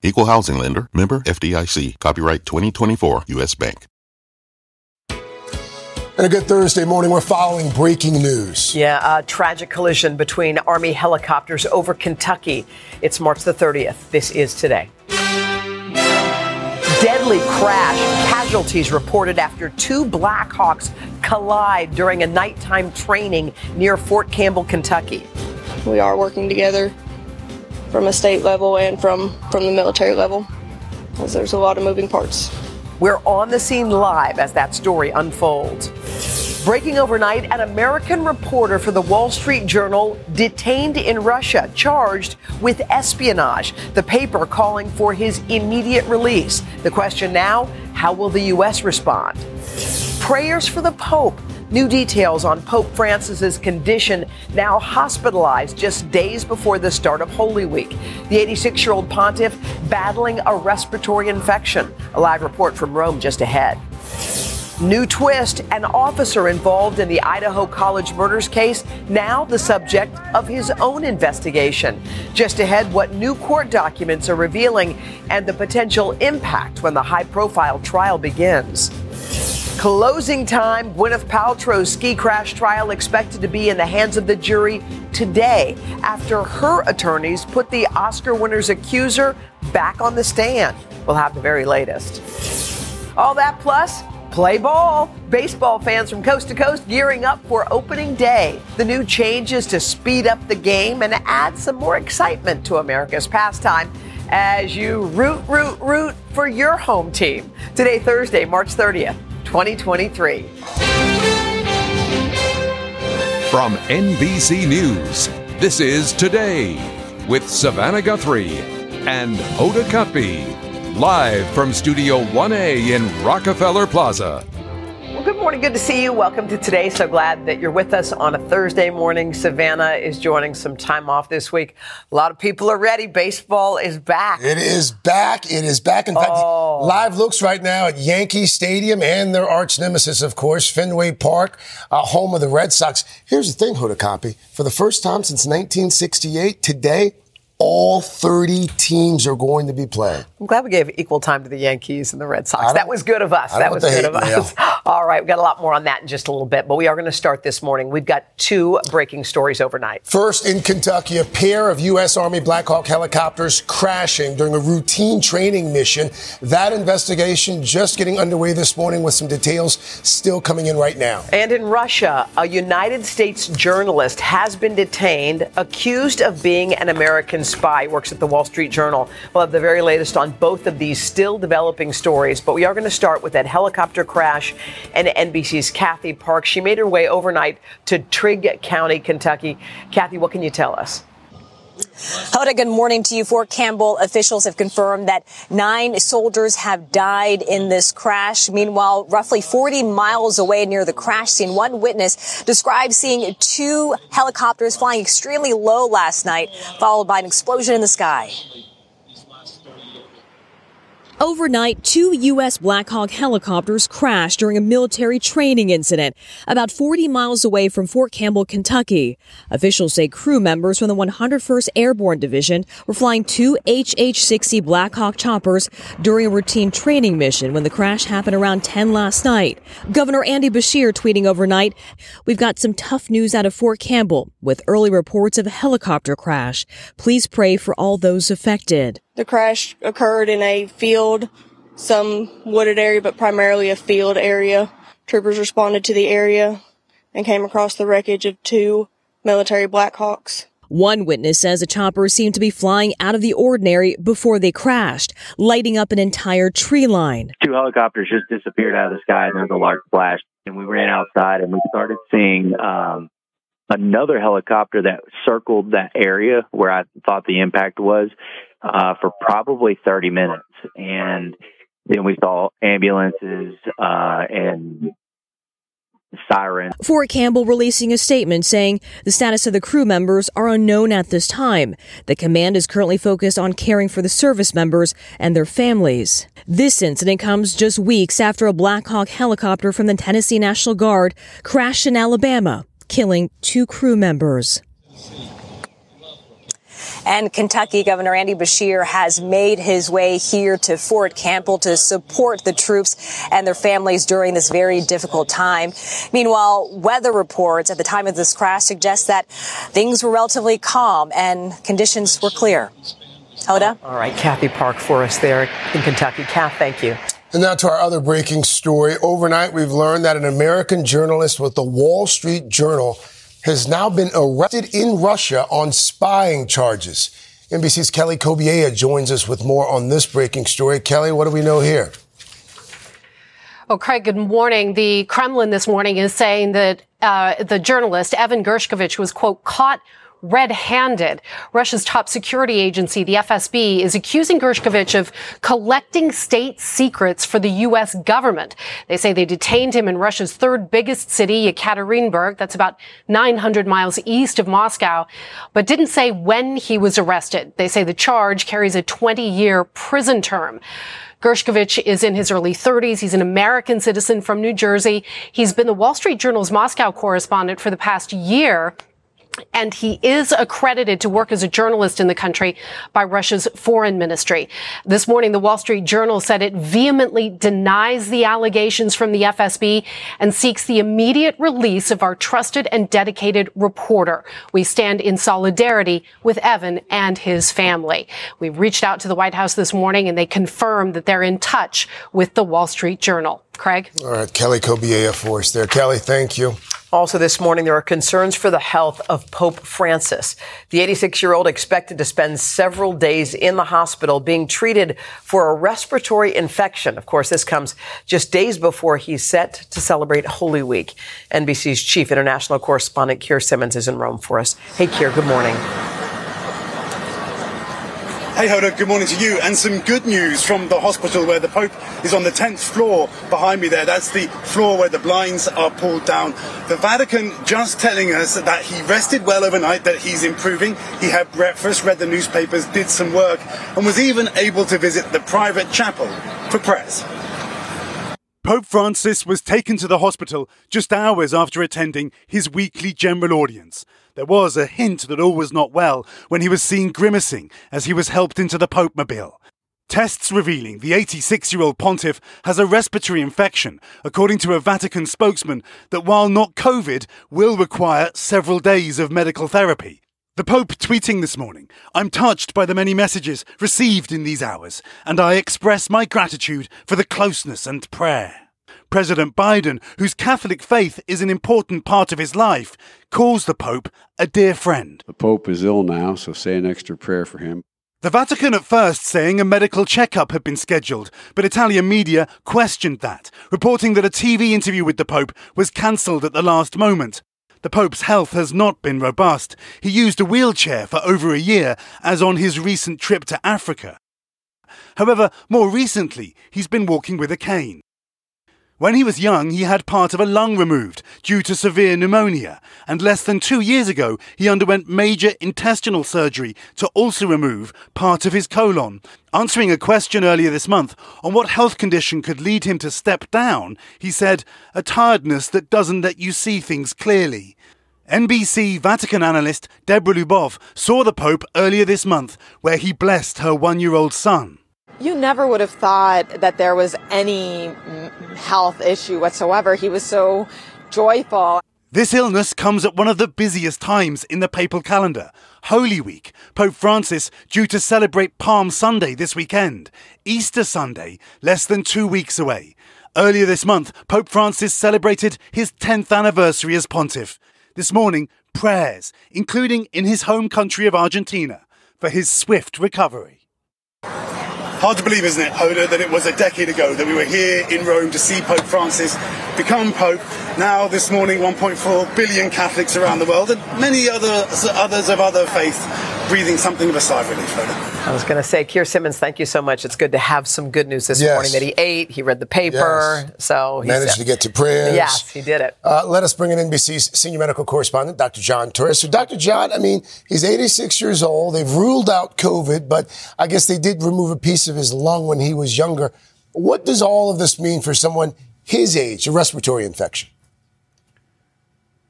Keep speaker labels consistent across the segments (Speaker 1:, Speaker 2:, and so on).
Speaker 1: Equal housing lender, member FDIC, copyright 2024 US Bank.
Speaker 2: And a good Thursday morning, we're following breaking news.
Speaker 3: Yeah, a tragic collision between Army helicopters over Kentucky. It's March the 30th. This is today. Deadly crash. Casualties reported after two Blackhawks collide during a nighttime training near Fort Campbell, Kentucky.
Speaker 4: We are working together from a state level and from, from the military level, because there's a lot of moving parts.
Speaker 3: We're on the scene live as that story unfolds. Breaking overnight, an American reporter for the Wall Street Journal detained in Russia, charged with espionage. The paper calling for his immediate release. The question now how will the U.S. respond? Prayers for the Pope. New details on Pope Francis's condition, now hospitalized just days before the start of Holy Week. The 86 year old pontiff battling a respiratory infection. A live report from Rome just ahead. New twist an officer involved in the Idaho College murders case, now the subject of his own investigation. Just ahead, what new court documents are revealing and the potential impact when the high profile trial begins. Closing time, Gwyneth Paltrow's ski crash trial expected to be in the hands of the jury today after her attorneys put the Oscar winner's accuser back on the stand. We'll have the very latest. All that plus, play ball. Baseball fans from coast to coast gearing up for opening day. The new changes to speed up the game and add some more excitement to America's pastime as you root, root, root for your home team. Today, Thursday, March 30th. 2023.
Speaker 5: From NBC News, this is Today with Savannah Guthrie and Hoda Kotb, live from Studio 1A in Rockefeller Plaza.
Speaker 3: Morning. Good to see you. Welcome to today. So glad that you're with us on a Thursday morning. Savannah is joining some time off this week. A lot of people are ready. Baseball is back.
Speaker 2: It is back. It is back. In fact,
Speaker 3: Oh.
Speaker 2: live looks right now at Yankee Stadium and their arch nemesis, of course, Fenway Park, uh, home of the Red Sox. Here's the thing, Hoda Kotb. For the first time since 1968, today, all 30 teams are going to be playing.
Speaker 3: I'm glad we gave equal time to the Yankees and the Red Sox. That was good of us. That was good of us. All right, we've got a lot more on that in just a little bit, but we are going to start this morning. We've got two breaking stories overnight.
Speaker 2: First, in Kentucky, a pair of U.S. Army Black Hawk helicopters crashing during a routine training mission. That investigation just getting underway this morning with some details still coming in right now.
Speaker 3: And in Russia, a United States journalist has been detained, accused of being an American spy. Works at the Wall Street Journal. We'll have the very latest on both of these still developing stories, but we are going to start with that helicopter crash and NBC's Kathy Park. She made her way overnight to Trigg County, Kentucky. Kathy, what can you tell us?
Speaker 6: Hoda, good morning to you. Fort Campbell officials have confirmed that nine soldiers have died in this crash. Meanwhile, roughly 40 miles away near the crash scene, one witness described seeing two helicopters flying extremely low last night, followed by an explosion in the sky.
Speaker 7: Overnight, two U.S. Black Hawk helicopters crashed during a military training incident about 40 miles away from Fort Campbell, Kentucky. Officials say crew members from the 101st Airborne Division were flying two HH-60 Black Hawk choppers during a routine training mission when the crash happened around 10 last night. Governor Andy Beshear tweeting overnight, We've got some tough news out of Fort Campbell with early reports of a helicopter crash. Please pray for all those affected.
Speaker 4: The crash occurred in a field, some wooded area, but primarily a field area. Troopers responded to the area and came across the wreckage of two military Blackhawks.
Speaker 7: One witness says the choppers seemed to be flying out of the ordinary before they crashed, lighting up an entire tree line.
Speaker 8: two helicopters just disappeared out of the sky and there was a large flash and we ran outside and we started seeing um, another helicopter that circled that area where I thought the impact was uh, for probably 30 minutes and then we saw ambulances uh, and sirens.
Speaker 7: Fort Campbell releasing a statement saying the status of the crew members are unknown at this time. The command is currently focused on caring for the service members and their families. This incident comes just weeks after a Black Hawk helicopter from the Tennessee National Guard crashed in Alabama, killing two crew members.
Speaker 6: And Kentucky Governor Andy Beshear has made his way here to Fort Campbell to support the troops and their families during this very difficult time. Meanwhile, weather reports at the time of this crash suggest that things were relatively calm and conditions were clear. Hoda?
Speaker 3: All right, Kathy Park for us there in Kentucky. Kath, thank you.
Speaker 2: And now to our other breaking story. Overnight, we've learned that an American journalist with the Wall Street Journal has now been arrested in Russia on spying charges. NBC's Kelly Cobiella joins us with more on this breaking story. Kelly, what do we know here?
Speaker 9: Well, Craig, good morning. The Kremlin this morning is saying that uh, the journalist Evan Gershkovich was, quote, caught red-handed. Russia's top security agency, the FSB, is accusing Gershkovich of collecting state secrets for the U.S. government. They say they detained him in Russia's third biggest city, Yekaterinburg. That's about 900 miles east of Moscow, but didn't say when he was arrested. They say the charge carries a 20-year prison term. Gershkovich is in his early 30s. He's an American citizen from New Jersey. He's been the Wall Street Journal's Moscow correspondent for the past year and he is accredited to work as a journalist in the country by Russia's foreign ministry. This morning, the Wall Street Journal said it vehemently denies the allegations from the FSB and seeks the immediate release of our trusted and dedicated reporter. We stand in solidarity with Evan and his family. We reached out to the White House this morning and they confirmed that they're in touch with the Wall Street Journal. Craig?
Speaker 2: All right, Kelly Cobiella for us there. Kelly, thank you.
Speaker 3: Also, this morning, there are concerns for the health of Pope Francis. The 86 year old expected to spend several days in the hospital being treated for a respiratory infection. Of course, this comes just days before he's set to celebrate Holy Week. NBC's chief international correspondent, Keir Simmons, is in Rome for us. Hey, Keir, good morning.
Speaker 10: Hey Hoda, good morning to you. And some good news from the hospital where the Pope is on the 10th floor behind me there. That's the floor where the blinds are pulled down. The Vatican just telling us that he rested well overnight, that he's improving. He had breakfast, read the newspapers, did some work, and was even able to visit the private chapel for prayers. Pope Francis was taken to the hospital just hours after attending his weekly general audience. There was a hint that all was not well when he was seen grimacing as he was helped into the Pope Mobile. Tests revealing the 86 year old pontiff has a respiratory infection, according to a Vatican spokesman, that while not COVID, will require several days of medical therapy. The Pope tweeting this morning I'm touched by the many messages received in these hours, and I express my gratitude for the closeness and prayer. President Biden, whose Catholic faith is an important part of his life, calls the Pope a dear friend.
Speaker 11: The Pope is ill now, so say an extra prayer for him.
Speaker 10: The Vatican at first saying a medical checkup had been scheduled, but Italian media questioned that, reporting that a TV interview with the Pope was cancelled at the last moment. The Pope's health has not been robust. He used a wheelchair for over a year, as on his recent trip to Africa. However, more recently, he's been walking with a cane. When he was young, he had part of a lung removed due to severe pneumonia, and less than two years ago, he underwent major intestinal surgery to also remove part of his colon. Answering a question earlier this month on what health condition could lead him to step down, he said, A tiredness that doesn't let you see things clearly. NBC Vatican analyst Deborah Lubov saw the Pope earlier this month, where he blessed her one year old son.
Speaker 12: You never would have thought that there was any health issue whatsoever. He was so joyful.
Speaker 10: This illness comes at one of the busiest times in the papal calendar, Holy Week. Pope Francis due to celebrate Palm Sunday this weekend, Easter Sunday, less than two weeks away. Earlier this month, Pope Francis celebrated his 10th anniversary as pontiff. This morning, prayers, including in his home country of Argentina, for his swift recovery. Hard to believe, isn't it, Hoda, that it was a decade ago that we were here in Rome to see Pope Francis become Pope. Now, this morning, 1.4 billion Catholics around the world and many others, others of other faiths breathing something of a sigh of relief,
Speaker 3: I was going to say, Keir Simmons, thank you so much. It's good to have some good news this yes. morning that he ate, he read the paper, yes. so
Speaker 2: he managed to get to prayers.
Speaker 3: Yes, he did it.
Speaker 2: Uh, let us bring in NBC's senior medical correspondent, Dr. John Torres. So, Dr. John, I mean, he's 86 years old. They've ruled out COVID, but I guess they did remove a piece of his lung when he was younger. What does all of this mean for someone his age, a respiratory infection?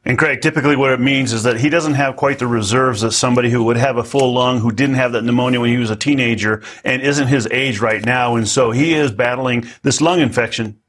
Speaker 13: And Craig, typically what it means is that he doesn't have quite the reserves that somebody who would have a full lung, who didn't have that pneumonia when he was a teenager and isn't his age right now. And so he is battling this lung infection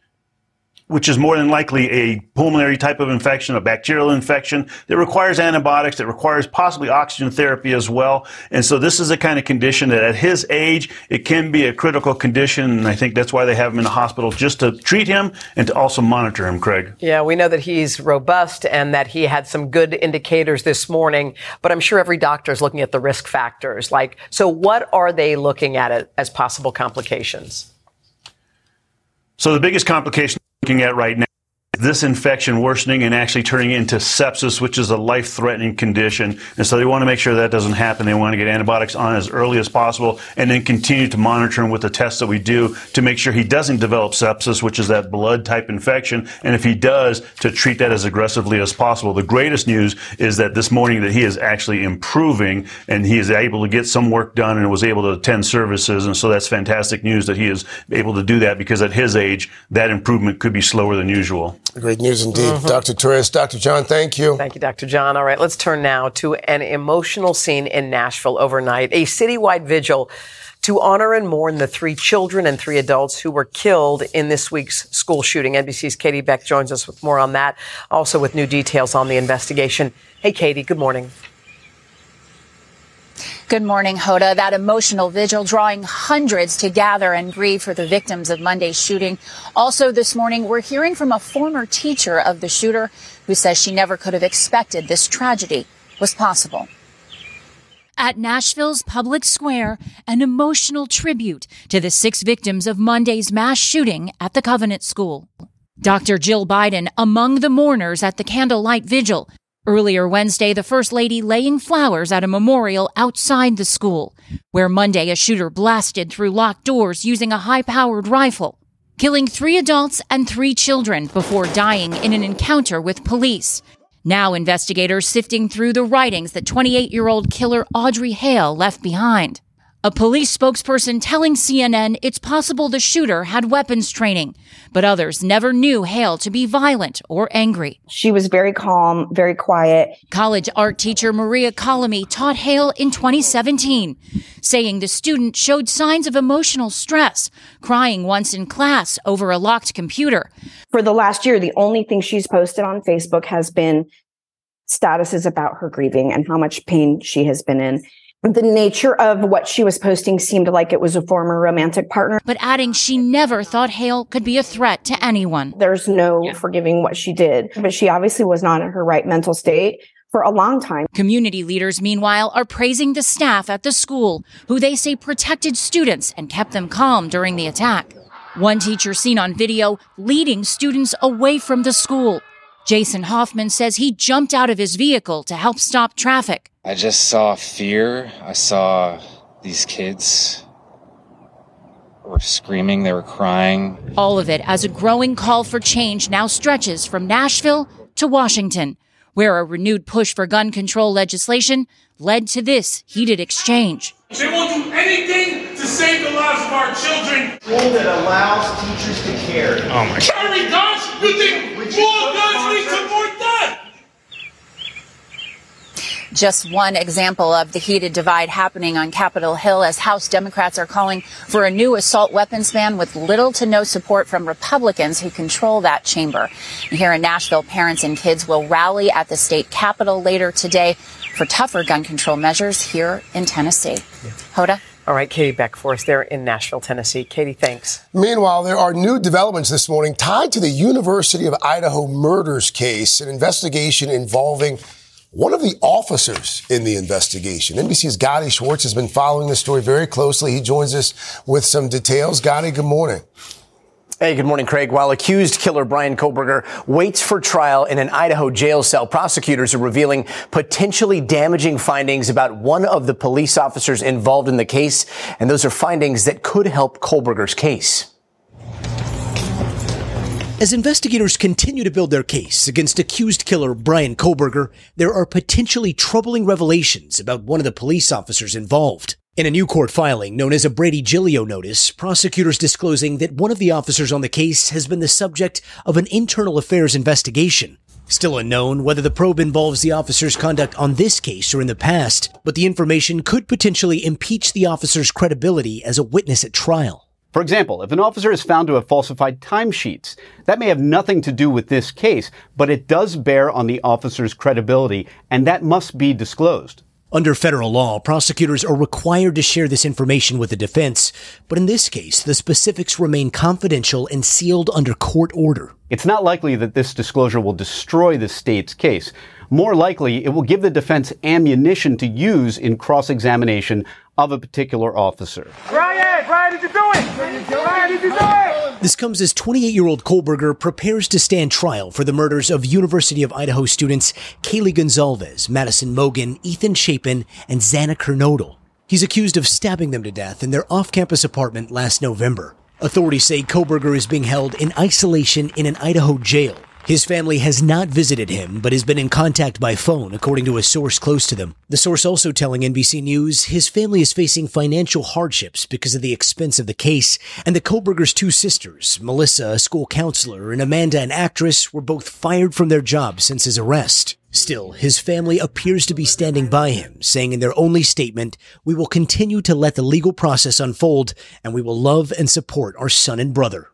Speaker 13: which is more than likely a pulmonary type of infection, a bacterial infection that requires antibiotics, that requires possibly oxygen therapy as well. And so this is a kind of condition that at his age, it can be a critical condition. And I think that's why they have him in the hospital just to treat him and to also monitor him, Craig.
Speaker 3: Yeah, we know that he's robust and that he had some good indicators this morning, but I'm sure every doctor is looking at the risk factors. Like, so what are they looking at as possible complications?
Speaker 13: So the biggest complication looking at right now this infection worsening and actually turning into sepsis, which is a life threatening condition. And so they want to make sure that doesn't happen. They want to get antibiotics on as early as possible and then continue to monitor him with the tests that we do to make sure he doesn't develop sepsis, which is that blood type infection. And if he does, to treat that as aggressively as possible. The greatest news is that this morning that he is actually improving and he is able to get some work done and was able to attend services. And so that's fantastic news that he is able to do that because at his age, that improvement could be slower than usual.
Speaker 2: Great news indeed. Mm-hmm. Dr. Torres, Dr. John, thank you.
Speaker 3: Thank you, Dr. John. All right, let's turn now to an emotional scene in Nashville overnight. A citywide vigil to honor and mourn the three children and three adults who were killed in this week's school shooting. NBC's Katie Beck joins us with more on that, also with new details on the investigation. Hey, Katie, good morning.
Speaker 14: Good morning, Hoda. That emotional vigil drawing hundreds to gather and grieve for the victims of Monday's shooting. Also this morning, we're hearing from a former teacher of the shooter who says she never could have expected this tragedy was possible.
Speaker 15: At Nashville's public square, an emotional tribute to the six victims of Monday's mass shooting at the Covenant School. Dr. Jill Biden among the mourners at the candlelight vigil Earlier Wednesday, the First Lady laying flowers at a memorial outside the school, where Monday a shooter blasted through locked doors using a high powered rifle, killing three adults and three children before dying in an encounter with police. Now investigators sifting through the writings that 28 year old killer Audrey Hale left behind. A police spokesperson telling CNN it's possible the shooter had weapons training, but others never knew Hale to be violent or angry.
Speaker 16: She was very calm, very quiet.
Speaker 15: College art teacher Maria Colomy taught Hale in 2017, saying the student showed signs of emotional stress, crying once in class over a locked computer.
Speaker 16: For the last year, the only thing she's posted on Facebook has been statuses about her grieving and how much pain she has been in the nature of what she was posting seemed like it was a former romantic partner.
Speaker 15: But adding she never thought Hale could be a threat to anyone.
Speaker 16: There's no yeah. forgiving what she did, but she obviously was not in her right mental state for a long time.
Speaker 15: Community leaders, meanwhile, are praising the staff at the school, who they say protected students and kept them calm during the attack. One teacher seen on video leading students away from the school. Jason Hoffman says he jumped out of his vehicle to help stop traffic.
Speaker 17: I just saw fear. I saw these kids were screaming, they were crying.
Speaker 15: All of it as a growing call for change now stretches from Nashville to Washington, where a renewed push for gun control legislation led to this heated exchange.
Speaker 18: They won't do anything to save the lives of our children.
Speaker 19: Rule that allows teachers to carry.
Speaker 18: Oh my! Carry guns? You think more guns need to more that?
Speaker 14: Just one example of the heated divide happening on Capitol Hill as House Democrats are calling for a new assault weapons ban with little to no support from Republicans who control that chamber. Here in Nashville, parents and kids will rally at the state capitol later today for tougher gun control measures here in Tennessee. Hoda?
Speaker 3: All right, Katie Beck for us there in Nashville, Tennessee. Katie, thanks.
Speaker 2: Meanwhile, there are new developments this morning tied to the University of Idaho murders case, an investigation involving one of the officers in the investigation. NBC's Gadi Schwartz has been following this story very closely. He joins us with some details. Gadi, good morning.
Speaker 20: Hey, good morning, Craig. While accused killer Brian Kohberger waits for trial in an Idaho jail cell, prosecutors are revealing potentially damaging findings about one of the police officers involved in the case. And those are findings that could help Kohberger's case.
Speaker 21: As investigators continue to build their case against accused killer Brian Kohberger, there are potentially troubling revelations about one of the police officers involved. In a new court filing known as a Brady Giglio notice, prosecutors disclosing that one of the officers on the case has been the subject of an internal affairs investigation. Still unknown whether the probe involves the officer's conduct on this case or in the past, but the information could potentially impeach the officer's credibility as a witness at trial.
Speaker 22: For example, if an officer is found to have falsified timesheets, that may have nothing to do with this case, but it does bear on the officer's credibility, and that must be disclosed.
Speaker 21: Under federal law, prosecutors are required to share this information with the defense, but in this case, the specifics remain confidential and sealed under court order.
Speaker 22: It's not likely that this disclosure will destroy the state's case. More likely, it will give the defense ammunition to use in cross-examination of a particular officer.
Speaker 18: Brian, Brian, did you do it? Brian, did you do it?
Speaker 21: This comes as 28 year old Kohberger prepares to stand trial for the murders of University of Idaho students Kaylee Goncalves, Madison Mogen, Ethan Chapin, and Xana Kernodle. He's accused of stabbing them to death in their off campus apartment last November. Authorities say Kohberger is being held in isolation in an Idaho jail. His family has not visited him, but has been in contact by phone, according to a source close to them. The source also telling NBC News his family is facing financial hardships because of the expense of the case, and the Kohberger's two sisters, Melissa, a school counselor, and Amanda, an actress, were both fired from their jobs since his arrest. Still, his family appears to be standing by him, saying in their only statement, We will continue to let the legal process unfold, and we will love and support our son and brother.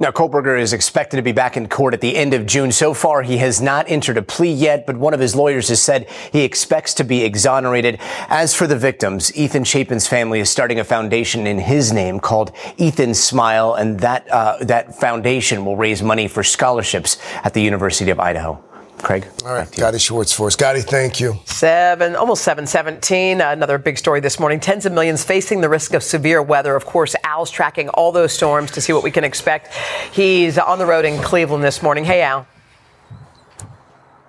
Speaker 20: Now, Kohberger is expected to be back in court at the end of June. So far, he has not entered a plea yet, but one of his lawyers has said he expects to be exonerated. As for the victims, Ethan Chapin's family is starting a foundation in his name called Ethan Smile, and that uh, that foundation will raise money for scholarships at the University of Idaho. Craig.
Speaker 2: All right, Gadi Schwartz for us. Gadi, thank you.
Speaker 3: Seven, almost 717. Uh, another big story this morning. Tens of millions facing the risk of severe weather. Of course, Al's tracking all those storms to see what we can expect. He's on the road in Cleveland this morning. Hey, Al.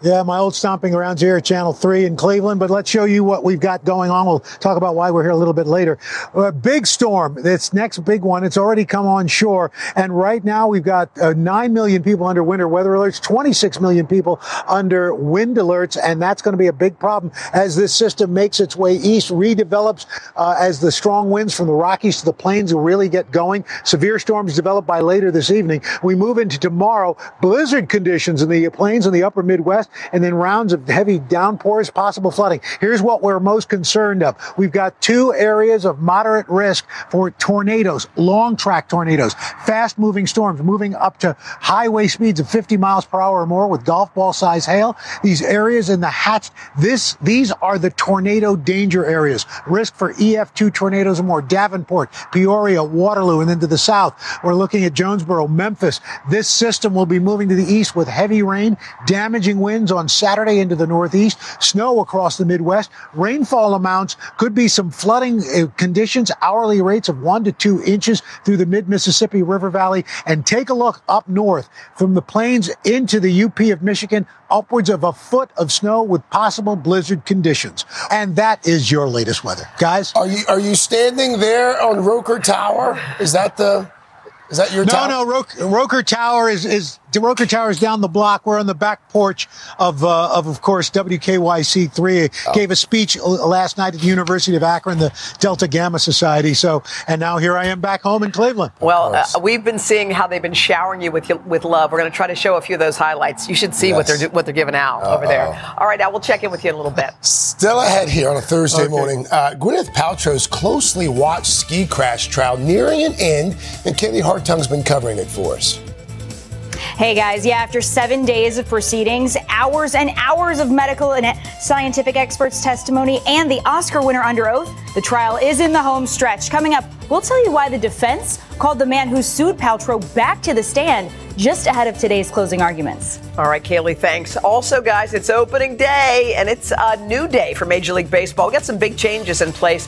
Speaker 23: Yeah, my old stomping grounds here at Channel 3 in Cleveland, but let's show you what we've got going on. We'll talk about why we're here a little bit later. A big storm, this next big one, it's already come on shore. And right now we've got uh, 9 million people under winter weather alerts, 26 million people under wind alerts, and that's going to be a big problem as this system makes its way east, redevelops uh, as the strong winds from the Rockies to the plains really get going. Severe storms develop by later this evening. We move into tomorrow, blizzard conditions in the plains and the upper Midwest and then rounds of heavy downpours, possible flooding. Here's what we're most concerned of. We've got two areas of moderate risk for tornadoes, long track tornadoes, fast moving storms moving up to highway speeds of 50 miles per hour or more with golf ball size hail. These areas in the hatch, this, these are the tornado danger areas. Risk for EF2 tornadoes or more. Davenport, Peoria, Waterloo, and then to the south. We're looking at Jonesboro, Memphis. This system will be moving to the east with heavy rain, damaging winds on Saturday into the northeast, snow across the Midwest. Rainfall amounts could be some flooding uh, conditions, hourly rates of one to two inches through the mid Mississippi River Valley. And take a look up north from the plains into the UP of Michigan, upwards of a foot of snow with possible blizzard conditions. And that is your latest weather. Guys?
Speaker 2: Are you, are you standing there on Roker Tower? Is that the, is that your
Speaker 23: no,
Speaker 2: tower?
Speaker 23: No, no. Roker Tower is, is Roker Tower is down the block. We're on the back porch of, uh, of, of course, WKYC three. Oh. Gave a speech last night at the University of Akron, the Delta Gamma Society. So, and now here I am back home in Cleveland.
Speaker 3: Well, uh, we've been seeing how they've been showering you with with love. We're going to try to show a few of those highlights. You should see yes. what they're what they're giving out Uh-oh. over there. All right, now we'll check in with you in a little bit.
Speaker 2: Still ahead here on a Thursday okay. morning. Uh, Gwyneth Paltrow's closely watched ski crash trial nearing an end, and Kaylee Hartung's been covering it for us.
Speaker 24: Hey guys, yeah, after seven days of proceedings, hours and hours of medical and scientific experts' testimony, and the Oscar winner under oath, the trial is in the home stretch. Coming up, we'll tell you why the defense called the man who sued Paltrow back to the stand just ahead of today's closing arguments.
Speaker 3: All right, Kaylee, thanks. Also, guys, it's opening day, and it's a new day for Major League Baseball. We got some big changes in place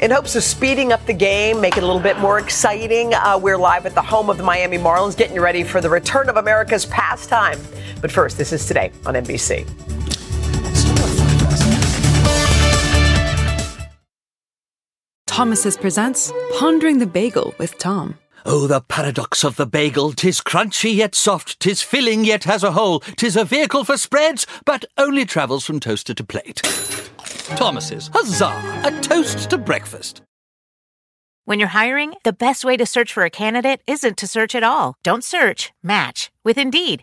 Speaker 3: In hopes of speeding up the game, make it a little bit more exciting, uh, we're live at the home of the Miami Marlins, getting you ready for the return of America's pastime. But first, this is today on NBC.
Speaker 25: Thomas's presents Pondering the Bagel with Tom.
Speaker 26: Oh, the paradox of the bagel. Tis crunchy yet soft, tis filling yet has a hole, tis a vehicle for spreads, but only travels from toaster to plate. Thomas's, huzzah! A toast to breakfast.
Speaker 27: When you're hiring, the best way to search for a candidate isn't to search at all. Don't search, match with Indeed.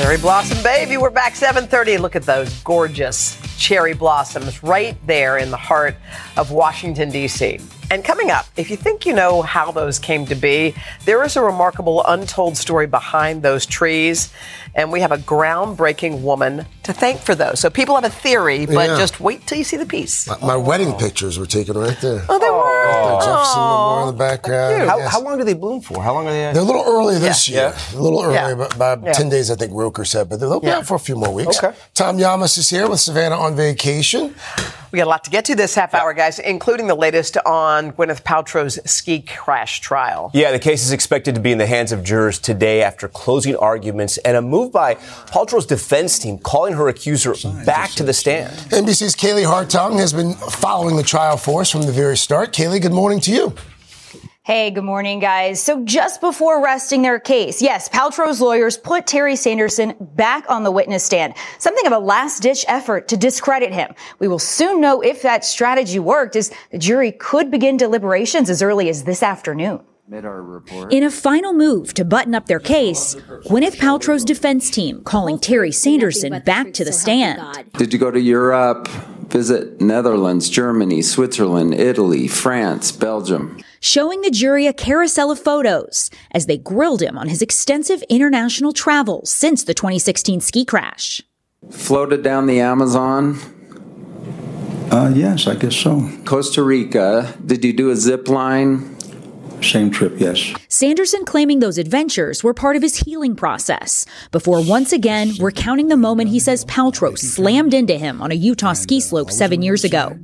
Speaker 3: Cherry Blossom Baby, we're back 7:30. Look at those gorgeous cherry blossoms right there in the heart of Washington D.C. And coming up, if you think you know how those came to be, there is a remarkable untold story behind those trees, and we have a groundbreaking woman to thank for those. So people have a theory, but
Speaker 2: Yeah.
Speaker 3: just wait till you see the piece.
Speaker 2: My, my wedding pictures were taken right there.
Speaker 3: Oh, they were.
Speaker 2: Right there, Jefferson Memorial in the background.
Speaker 28: How,
Speaker 2: yes.
Speaker 28: how long do they bloom for? How long are they?
Speaker 2: They're a little early this
Speaker 28: Yeah.
Speaker 2: year. A little early,
Speaker 28: Yeah.
Speaker 2: but by
Speaker 28: Yeah.
Speaker 2: 10 days, I think Roker said, but they'll be
Speaker 3: Yeah.
Speaker 2: out for a few more weeks.
Speaker 28: Okay.
Speaker 2: Tom Llamas is here with Savannah on vacation.
Speaker 3: We got a lot to get to this half hour, guys, including the latest on Gwyneth Paltrow's ski crash trial.
Speaker 28: Yeah, the case is expected to be in the hands of jurors today after closing arguments and a move by Paltrow's defense team calling her accuser back to the stand.
Speaker 2: NBC's Kaylee Hartung has been following the trial for us from the very start. Kaylee, good morning to you.
Speaker 24: Hey, good morning, guys. So just before resting their case, yes, Paltrow's lawyers put Terry Sanderson back on the witness stand. Something of a last ditch effort to discredit him. We will soon know if that strategy worked as the jury could begin deliberations as early as this afternoon.
Speaker 29: In a final move to button up their case, Gwyneth Paltrow's defense team calling Terry Sanderson back to the stand.
Speaker 30: Did you go to Europe, visit Netherlands, Germany, Switzerland, Italy, France, Belgium?
Speaker 29: Showing the jury a carousel of photos as they grilled him on his extensive international travels since the 2016 ski crash.
Speaker 30: Floated down the Amazon?
Speaker 31: Uh, yes, I guess so.
Speaker 30: Costa Rica. Did you do a zip line?
Speaker 31: Same trip, yes.
Speaker 29: Sanderson claiming those adventures were part of his healing process before once again recounting the moment he says Paltrow slammed into him on a Utah ski uh, slope seven years ago.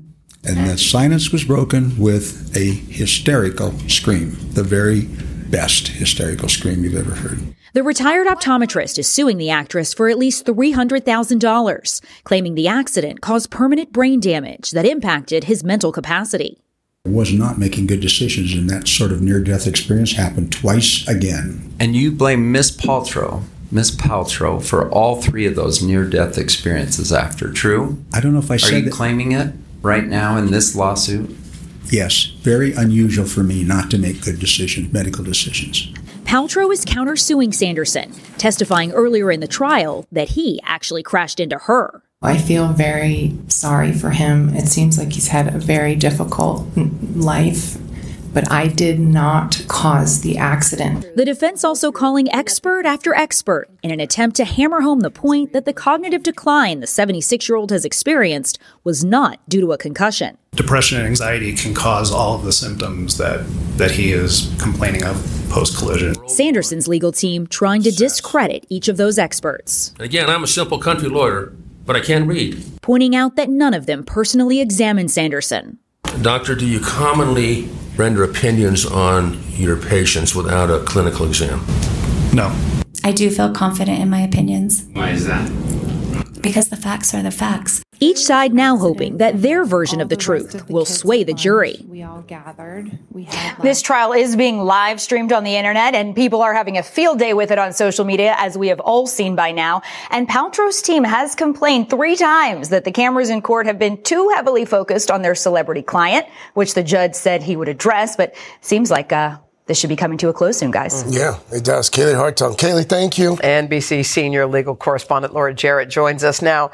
Speaker 31: And the silence was broken with a hysterical scream, the very best hysterical scream you've ever heard.
Speaker 29: The retired optometrist is suing the actress for at least $300,000, claiming the accident caused permanent brain damage that impacted his mental capacity.
Speaker 31: I was not making good decisions, and that sort of near death experience happened twice again.
Speaker 30: And you blame Miss Paltrow, Miss Paltrow, for all three of those near-death experiences after. True?
Speaker 31: I don't know if I
Speaker 30: Are
Speaker 31: said
Speaker 30: you
Speaker 31: that.
Speaker 30: claiming it right now in this lawsuit?
Speaker 31: Yes, very unusual for me not to make good decisions, medical decisions.
Speaker 29: Paltrow is countersuing Sanderson, testifying earlier in the trial that he actually crashed into her.
Speaker 32: I feel very sorry for him. It seems like he's had a very difficult life, but I did not cause the accident.
Speaker 29: The defense also calling expert after expert in an attempt to hammer home the point that the cognitive decline the 76 year old has experienced was not due to a concussion.
Speaker 33: Depression and anxiety can cause all of the symptoms that, that he is complaining of post collision.
Speaker 29: Sanderson's legal team trying to discredit each of those experts,
Speaker 34: Again, I'm a simple country lawyer, but I can't read.
Speaker 29: pointing out that none of them personally examined Sanderson.
Speaker 34: Doctor, do you commonly render opinions on your patients without a clinical exam?
Speaker 33: No.
Speaker 35: I do feel confident in my opinions
Speaker 34: Why is that?
Speaker 35: because the facts are the facts.
Speaker 29: Each side now hoping that their version of the truth will sway the jury.
Speaker 24: This trial is being live streamed on the internet, and people are having a field day with it on social media, as we have all seen by now. And Paltrow's team has complained three times that the cameras in court have been too heavily focused on their celebrity client, which the judge said he would address. But seems like uh, this should be coming to a close soon, guys.
Speaker 2: Yeah, it does. Kaylee Hartung. Kaylee, thank you.
Speaker 3: NBC senior legal correspondent Laura Jarrett joins us now.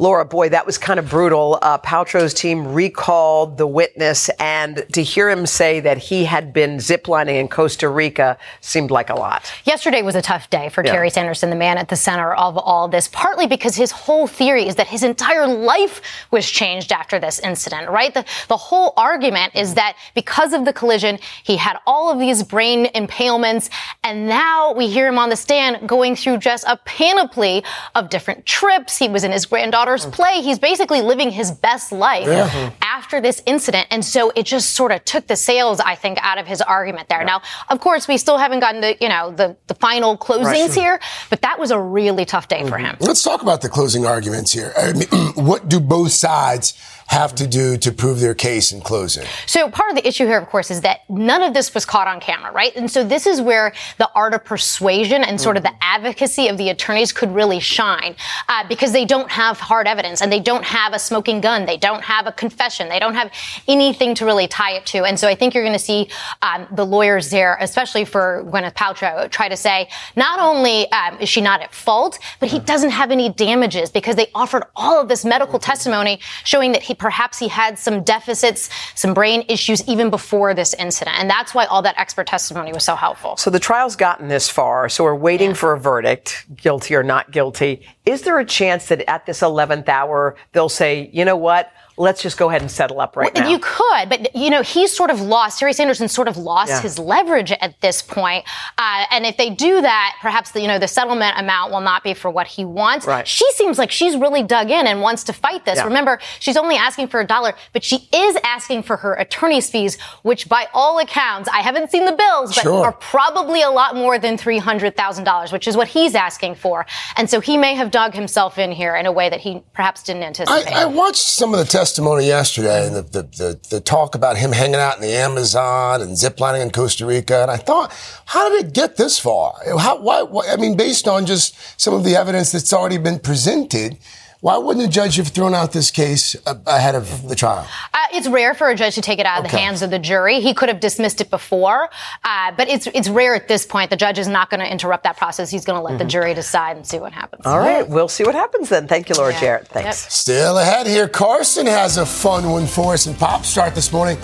Speaker 3: Laura, boy, that was kind of brutal. Uh, Paltrow's team recalled the witness, and to hear him say that he had been ziplining in Costa Rica seemed like a lot.
Speaker 36: Yesterday was a tough day for
Speaker 3: Yeah.
Speaker 36: Terry Sanderson, the man at the center of all this, partly because his whole theory is that his entire life was changed after this incident, right? The, the whole argument is that because of the collision, he had all of these brain impalements, and now we hear him on the stand going through just a panoply of different trips. He was in his granddaughter's hmm. play. He's basically living his best life
Speaker 37: Yeah. Mm-hmm.
Speaker 36: after this incident. And so it just sort of took the sails, I think, out of his argument there. Now, of course, we still haven't gotten the, you know, the, the final closings
Speaker 2: Right.
Speaker 36: here, but that was a really tough day for mm-hmm. him.
Speaker 2: Let's talk about the closing arguments here. I mean, what do both sides have to do to prove their case in closing?
Speaker 36: So part of the issue here, of course, is that none of this was caught on camera, right? And so this is where the art of persuasion and sort of the advocacy of the attorneys could really shine uh, because they don't have hard evidence and they don't have a smoking gun. They don't have a confession. They don't have anything to really tie it to. And so I think you're going to see um, the lawyers there, especially for Gwyneth Paltrow, try to say not only um, is she not at fault, but he doesn't have any damages because they offered all of this medical testimony showing that he perhaps he had some deficits, some brain issues even before this incident. And that's why all that expert testimony was so helpful.
Speaker 3: So the trial's gotten this far, so we're waiting for a verdict, guilty or not guilty. Is there a chance that at this 11th hour, they'll say, you know what? Let's just go ahead and settle up right
Speaker 36: Well,
Speaker 3: now.
Speaker 36: You could, but you know he's sort of lost. Terry Sanderson sort of lost
Speaker 3: Yeah.
Speaker 36: his leverage at this point. Uh, and if they do that, perhaps the, you know the settlement amount will not be for what he wants.
Speaker 3: Right.
Speaker 36: She seems like she's really dug in and wants to fight this.
Speaker 3: Yeah.
Speaker 36: Remember, she's only asking for a dollar, but she is asking for her attorney's fees, which by all accounts, I haven't seen the bills, but
Speaker 2: Sure.
Speaker 36: are probably a lot more than three hundred thousand dollars, which is what he's asking for. And so he may have dug himself in here in a way that he perhaps didn't anticipate.
Speaker 2: I, I watched some of the testimony yesterday and the, the, the, the talk about him hanging out in the Amazon and ziplining in Costa Rica. And I thought, how did it get this far? How, why, why, I mean, based on just some of the evidence that's already been presented, why wouldn't a judge have thrown out this case ahead of the trial?
Speaker 36: Uh, it's rare for a judge to take it out of the hands of the jury. He could have dismissed it before, uh, but it's it's rare at this point. The judge is not going to interrupt that process. He's going to let the
Speaker 3: Mhm.
Speaker 36: jury decide and see what happens.
Speaker 3: All right, we'll see what happens then. Thank you, Laura
Speaker 36: Yeah.
Speaker 3: Jarrett. Thanks.
Speaker 2: Still ahead here. Carson has a fun one for us in Pop Start this morning.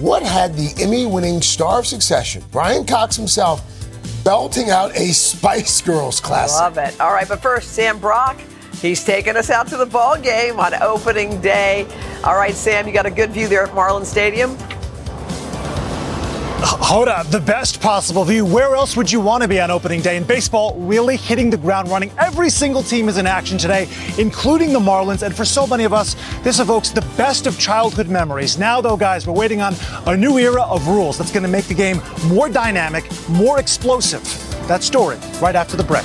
Speaker 2: What had the Emmy winning star of succession, Brian Cox himself, belting out a Spice Girls classic?
Speaker 3: Love it. All right, but first, Sam Brock. He's taking us out to the ball game on opening day. All right, Sam, you got a good view there at Marlin Stadium.
Speaker 38: Hold up, the best possible view. Where else would you want to be on opening day? And baseball really hitting the ground running. Every single team is in action today, including the Marlins. And for so many of us, this evokes the best of childhood memories. Now, though, guys, we're waiting on a new era of rules that's going to make the game more dynamic, more explosive. That story right after the break.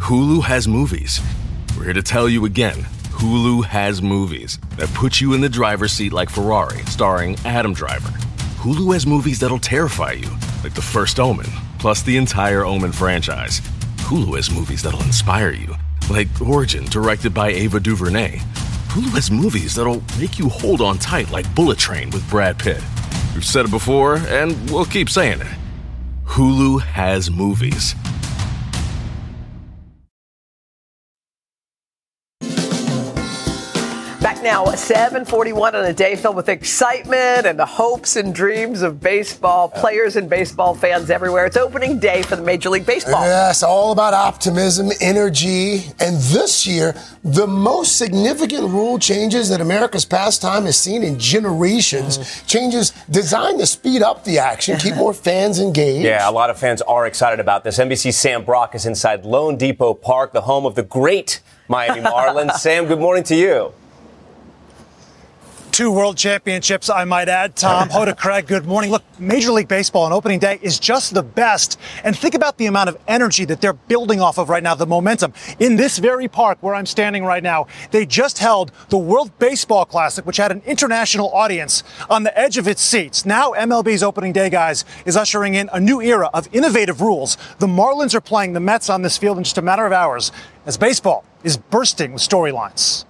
Speaker 39: Hulu has movies. We're here to tell you again Hulu has movies that put you in the driver's seat like Ferrari, starring Adam Driver. Hulu has movies that'll terrify you, like The First Omen, plus the entire Omen franchise. Hulu has movies that'll inspire you, like Origin, directed by Ava DuVernay. Hulu has movies that'll make you hold on tight, like Bullet Train with Brad Pitt. We've said it before, and we'll keep saying it. Hulu has movies.
Speaker 3: Now, 741 on a day filled with excitement and the hopes and dreams of baseball players and baseball fans everywhere. It's opening day for the Major League Baseball.
Speaker 2: Yes, all about optimism, energy, and this year, the most significant rule changes that America's pastime has seen in generations.
Speaker 28: Mm-hmm.
Speaker 2: Changes designed to speed up the action, keep more fans engaged.
Speaker 28: Yeah, a lot of fans are excited about this. NBC's Sam Brock is inside loanDepot Park, the home of the great Miami Marlins. Sam, good morning to you.
Speaker 38: Two world championships, I might add. Tom, Hoda Craig, good morning. Look, Major League Baseball on opening day is just the best. And think about the amount of energy that they're building off of right now, the momentum. In this very park where I'm standing right now, they just held the World Baseball Classic, which had an international audience on the edge of its seats. Now, MLB's opening day, guys, is ushering in a new era of innovative rules. The Marlins are playing the Mets on this field in just a matter of hours as baseball is bursting with storylines.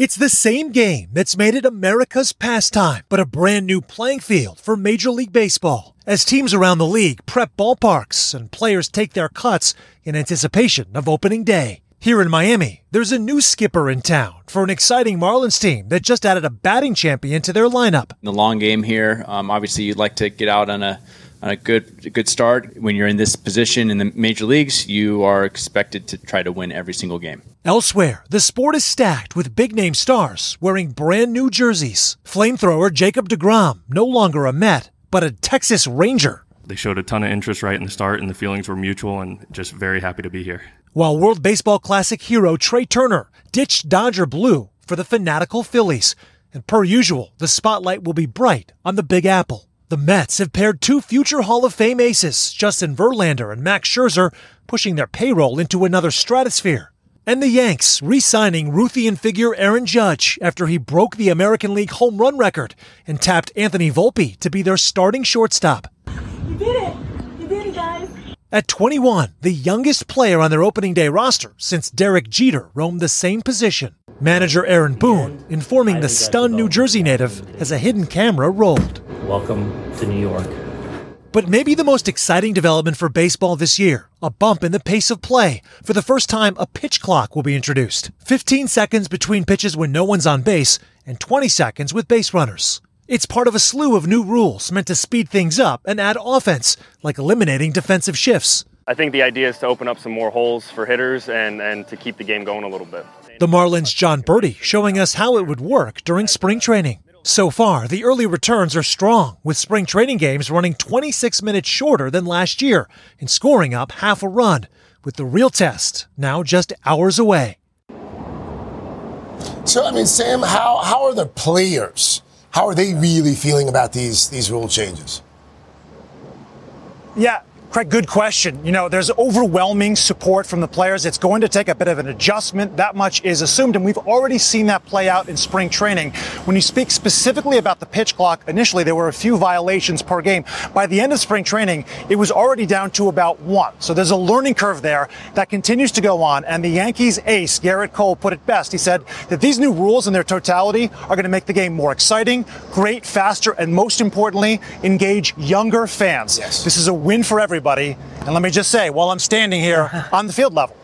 Speaker 38: It's the same game that's made it America's pastime, but a brand new playing field for Major League Baseball. As teams around the league prep ballparks and players take their cuts in anticipation of opening day. Here in Miami, there's a new skipper in town for an exciting Marlins team that just added a batting champion to their lineup.
Speaker 37: In the long game here. Um, obviously, you'd like to get out on a on a good a good start. When you're in this position in the major leagues, you are expected to try to win every single game.
Speaker 38: Elsewhere, the sport is stacked with big name stars wearing brand new jerseys. Flamethrower Jacob DeGrom, no longer a Met, but a Texas Ranger.
Speaker 40: They showed a ton of interest right in the start, and the feelings were mutual, and just very happy to be here.
Speaker 38: While World Baseball Classic hero Trea Turner ditched Dodger Blue for the fanatical Phillies. And per usual, the spotlight will be bright on the Big Apple. The Mets have paired two future Hall of Fame aces, Justin Verlander and Max Scherzer, pushing their payroll into another stratosphere. And the Yanks re signing Ruthian figure Aaron Judge after he broke the American League home run record and tapped Anthony Volpe to be their starting shortstop.
Speaker 41: You did it! You did it, guys!
Speaker 38: At 21, the youngest player on their opening day roster since Derek Jeter roamed the same position. Manager Aaron Boone informing the stunned New Jersey native as a hidden camera rolled.
Speaker 42: Welcome to New York.
Speaker 38: But maybe the most exciting development for baseball this year a bump in the pace of play. For the first time, a pitch clock will be introduced 15 seconds between pitches when no one's on base, and 20 seconds with base runners. It's part of a slew of new rules meant to speed things up and add offense, like eliminating defensive shifts.
Speaker 43: I think the idea is to open up some more holes for hitters and, and to keep the game going a little bit.
Speaker 38: The Marlins' Jon Berti showing us how it would work during spring training. So far, the early returns are strong, with spring training games running 26 minutes shorter than last year and scoring up half a run, with the real test now just hours away.
Speaker 2: So, I mean, Sam, how, how are the players? How are they really feeling about these, these rule changes?
Speaker 38: Yeah, Craig, good question. You know, there's overwhelming support from the players. It's going to take a bit of an adjustment. That much is assumed, and we've already seen that play out in spring training. When you speak specifically about the pitch clock, initially there were a few violations per game. By the end of spring training, it was already down to about one. So there's a learning curve there that continues to go on. And the Yankees ace, Gerrit Cole, put it best. He said that these new rules in their totality are going to make the game more exciting, great, faster, and most importantly, engage younger fans.
Speaker 2: Yes.
Speaker 38: This is a win for everybody everybody. And let me just say, while I'm standing here on the field level,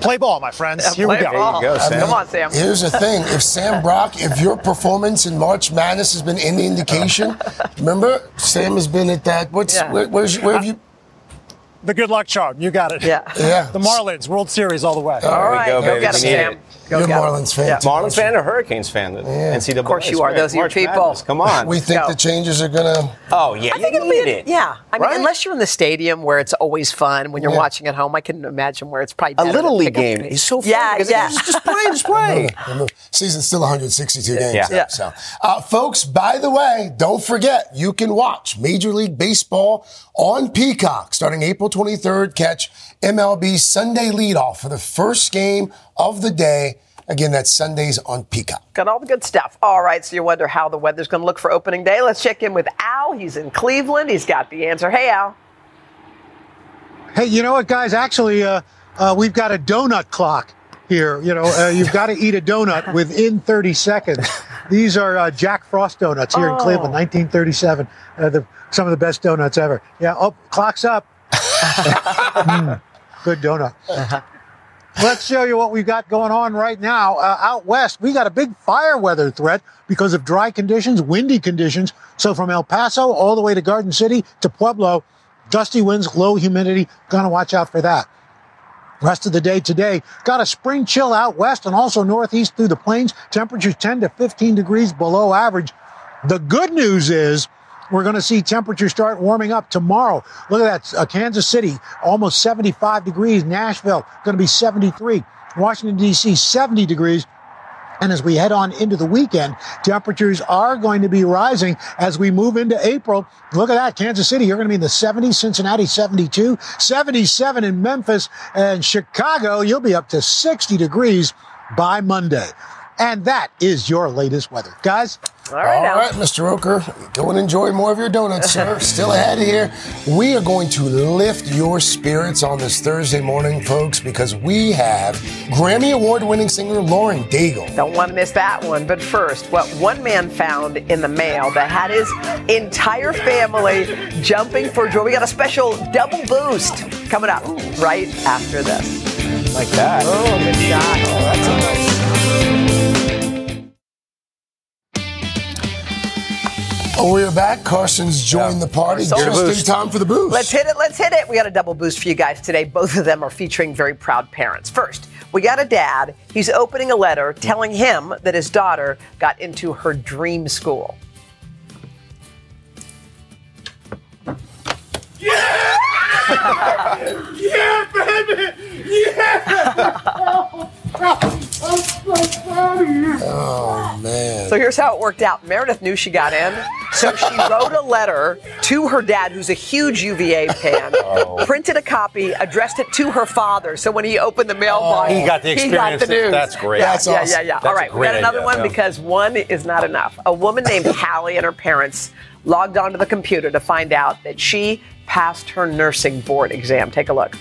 Speaker 38: play ball, my friends. Here we go.
Speaker 3: Ball.
Speaker 28: There you go, Sam.
Speaker 3: Come on, Sam.
Speaker 2: Here's the thing: if Sam Brock, if your performance in March Madness has been any indication, remember Sam has been at that. What's
Speaker 3: Yeah.
Speaker 2: where, where's where have you?
Speaker 38: The good luck charm. You got it.
Speaker 3: Yeah.
Speaker 2: Yeah.
Speaker 38: The Marlins, World Series all the way.
Speaker 3: All right,
Speaker 28: go,
Speaker 3: go,
Speaker 28: baby.
Speaker 3: get
Speaker 28: We
Speaker 3: him,
Speaker 28: need
Speaker 3: Sam.
Speaker 28: it.
Speaker 3: Go
Speaker 2: You're
Speaker 3: get 'em.
Speaker 2: Marlins fan.
Speaker 3: Yeah.
Speaker 28: Marlins fan or Hurricanes fan?
Speaker 2: Yeah.
Speaker 28: NCAA.
Speaker 3: Of course you are.
Speaker 28: great.
Speaker 3: Those are your
Speaker 28: March
Speaker 3: people.
Speaker 28: Madness. Come on.
Speaker 2: We think
Speaker 3: Go.
Speaker 2: the changes are gonna.
Speaker 28: oh yeah,
Speaker 3: I think
Speaker 28: you
Speaker 3: it'll be
Speaker 28: need it.
Speaker 3: yeah. I mean,
Speaker 28: Right?
Speaker 3: unless you're in the stadium where it's always fun when you're
Speaker 2: Yeah.
Speaker 3: watching at home, I can imagine where it's probably
Speaker 28: A little league game
Speaker 3: the-
Speaker 28: is so fun.
Speaker 3: Yeah, yeah.
Speaker 28: It's just play, just play.
Speaker 2: Season's still 162 games.
Speaker 28: Yeah.
Speaker 2: though,
Speaker 3: Yeah.
Speaker 2: So, uh, folks, by the way, don't forget you can watch Major League Baseball on Peacock starting April 23rd. Catch MLB Sunday leadoff for the first game of the day. Again, that's Sundays on Peacock.
Speaker 3: Got all the good stuff. All right, so you wonder how the weather's going to look for opening day. Let's check in with Al. He's in Cleveland. He's got the answer. Hey, Al.
Speaker 23: Hey, you know what, guys? Actually, uh, uh, we've got a donut clock here. You know, uh, you've got to eat a donut within 30 seconds. These are uh, Jack Frost donuts here in Cleveland, 1937. Uh, the, some of the best donuts ever. Yeah. Oh, clock's up. Mm, good donut. Let's show you what we've got going on right now. Uh, out west, we got a big fire weather threat because of dry conditions, windy conditions. So from El Paso all the way to Garden City to Pueblo, dusty winds, low humidity. Gonna watch out for that. Rest of the day today, got a spring chill out west and also northeast through the plains. Temperatures 10 to 15 degrees below average. The good news is we're going to see temperatures start warming up tomorrow. Look at that. Uh, Kansas City, almost 75 degrees. Nashville, going to be 73. Washington, D.C., 70 degrees. And as we head on into the weekend, temperatures are going to be rising as we move into April. Look at that. Kansas City, you're going to be in the 70s. Cincinnati, 72. 77 in Memphis. And Chicago, you'll be up to 60 degrees by Monday. And that is your latest weather. Guys?
Speaker 2: All right, All right Mr. Roker, go and enjoy more of your donuts, sir. Still ahead here. We are going to lift your spirits on this Thursday morning, folks, because we have Grammy Award winning singer Lauren Daigle.
Speaker 3: Don't want to miss that one. But first, what one man found in the mail that had his entire family jumping for joy. We got a special double boost coming up right after this.
Speaker 28: Like that.
Speaker 3: Oh, good shot. Oh, that's a nice.
Speaker 2: Oh, we're back. Carson's joined the party just in time for the boost.
Speaker 3: Let's hit it. Let's hit it. We got a double boost for you guys today. Both of them are featuring very proud parents. First, we got a dad. He's opening a letter telling him that his daughter got into her dream school.
Speaker 44: Yeah! yeah, baby! Yeah!
Speaker 2: Oh, man.
Speaker 3: So here's how it worked out. Meredith knew she got in, so she wrote a letter to her dad, who's a huge UVA fan,
Speaker 45: Oh.
Speaker 3: printed a copy, addressed it to her father. So when he opened the mailbox, oh.
Speaker 45: He got the
Speaker 3: He got the news.
Speaker 45: That's great.
Speaker 3: Yeah,
Speaker 45: That's
Speaker 3: yeah,
Speaker 45: awesome.
Speaker 3: yeah, yeah.
Speaker 45: That's
Speaker 3: All
Speaker 45: a
Speaker 3: right, we got another
Speaker 45: idea.
Speaker 3: one
Speaker 45: Yeah.
Speaker 3: because one is not enough. A woman named Hallie and her parents logged onto the computer to find out that she passed her nursing board exam. Take a look.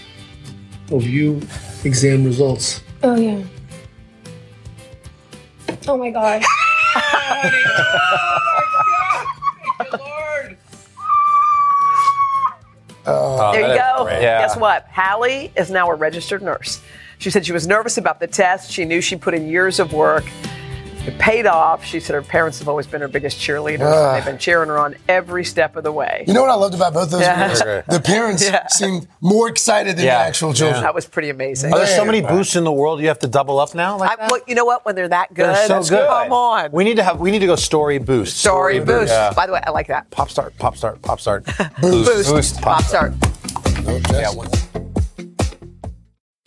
Speaker 42: Review exam results.
Speaker 46: Oh yeah. Oh my god.
Speaker 2: Oh,
Speaker 3: there you
Speaker 2: that is
Speaker 3: go.
Speaker 2: great.
Speaker 3: Guess what? Hallie is now a registered nurse. She said she was nervous about the test. She knew she put in years of work. It paid off. She said her parents have always been her biggest cheerleaders. And they've been cheering her on every step of the way.
Speaker 2: You know what I loved about both those
Speaker 3: Yeah.
Speaker 2: girls? The parents
Speaker 3: Yeah.
Speaker 2: seemed more excited than the actual children.
Speaker 3: That was pretty amazing.
Speaker 45: Are there so many boosts in the world you have to double up now? Like
Speaker 3: I, well, you know what? When they're that good,
Speaker 45: They're so good.
Speaker 3: come on.
Speaker 45: We need to have. We need to go story boost.
Speaker 3: Story boost.
Speaker 45: Yeah.
Speaker 3: By the way, I like that.
Speaker 45: Pop start. Pop start. Pop start.
Speaker 3: Boost. Boost. Pop start.
Speaker 45: Yeah, one-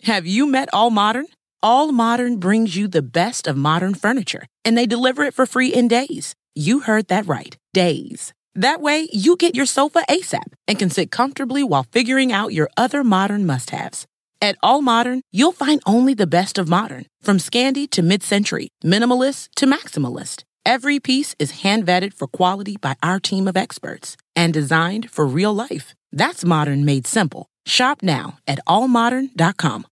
Speaker 47: Have you met All Modern? AllModern brings you the best of modern furniture, and they deliver it for free in days. You heard that right, days. That way, you get your sofa ASAP and can sit comfortably while figuring out your other modern must haves. At AllModern, you'll find only the best of modern, from Scandi to mid century, minimalist to maximalist. Every piece is hand vetted for quality by our team of experts and designed for real life. That's modern made simple. Shop now at allmodern.com.